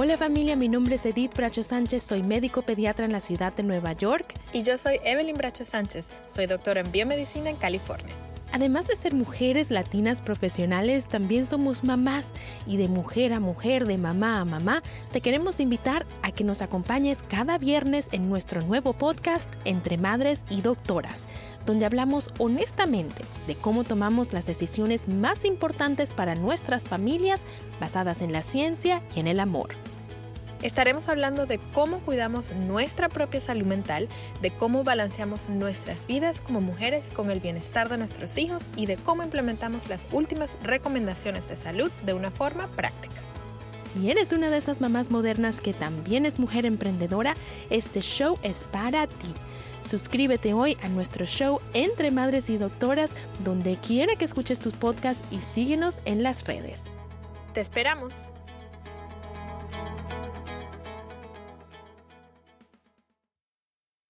Hola familia, mi nombre es Edith Bracho Sánchez, soy médico pediatra en la ciudad de Nueva York. Y yo soy Evelyn Bracho Sánchez, soy doctora en biomedicina en California. Además de ser mujeres latinas profesionales, también somos mamás y de mujer a mujer, de mamá a mamá, te queremos invitar a que nos acompañes cada viernes en nuestro nuevo podcast Entre Madres y Doctoras, donde hablamos honestamente de cómo tomamos las decisiones más importantes para nuestras familias basadas en la ciencia y en el amor. Estaremos hablando de cómo cuidamos nuestra propia salud mental, de cómo balanceamos nuestras vidas como mujeres con el bienestar de nuestros hijos y de cómo implementamos las últimas recomendaciones de salud de una forma práctica. Si eres una de esas mamás modernas que también es mujer emprendedora, este show es para ti. Suscríbete hoy a nuestro show Entre Madres y Doctoras, donde quiera que escuches tus podcasts y síguenos en las redes. ¡Te esperamos!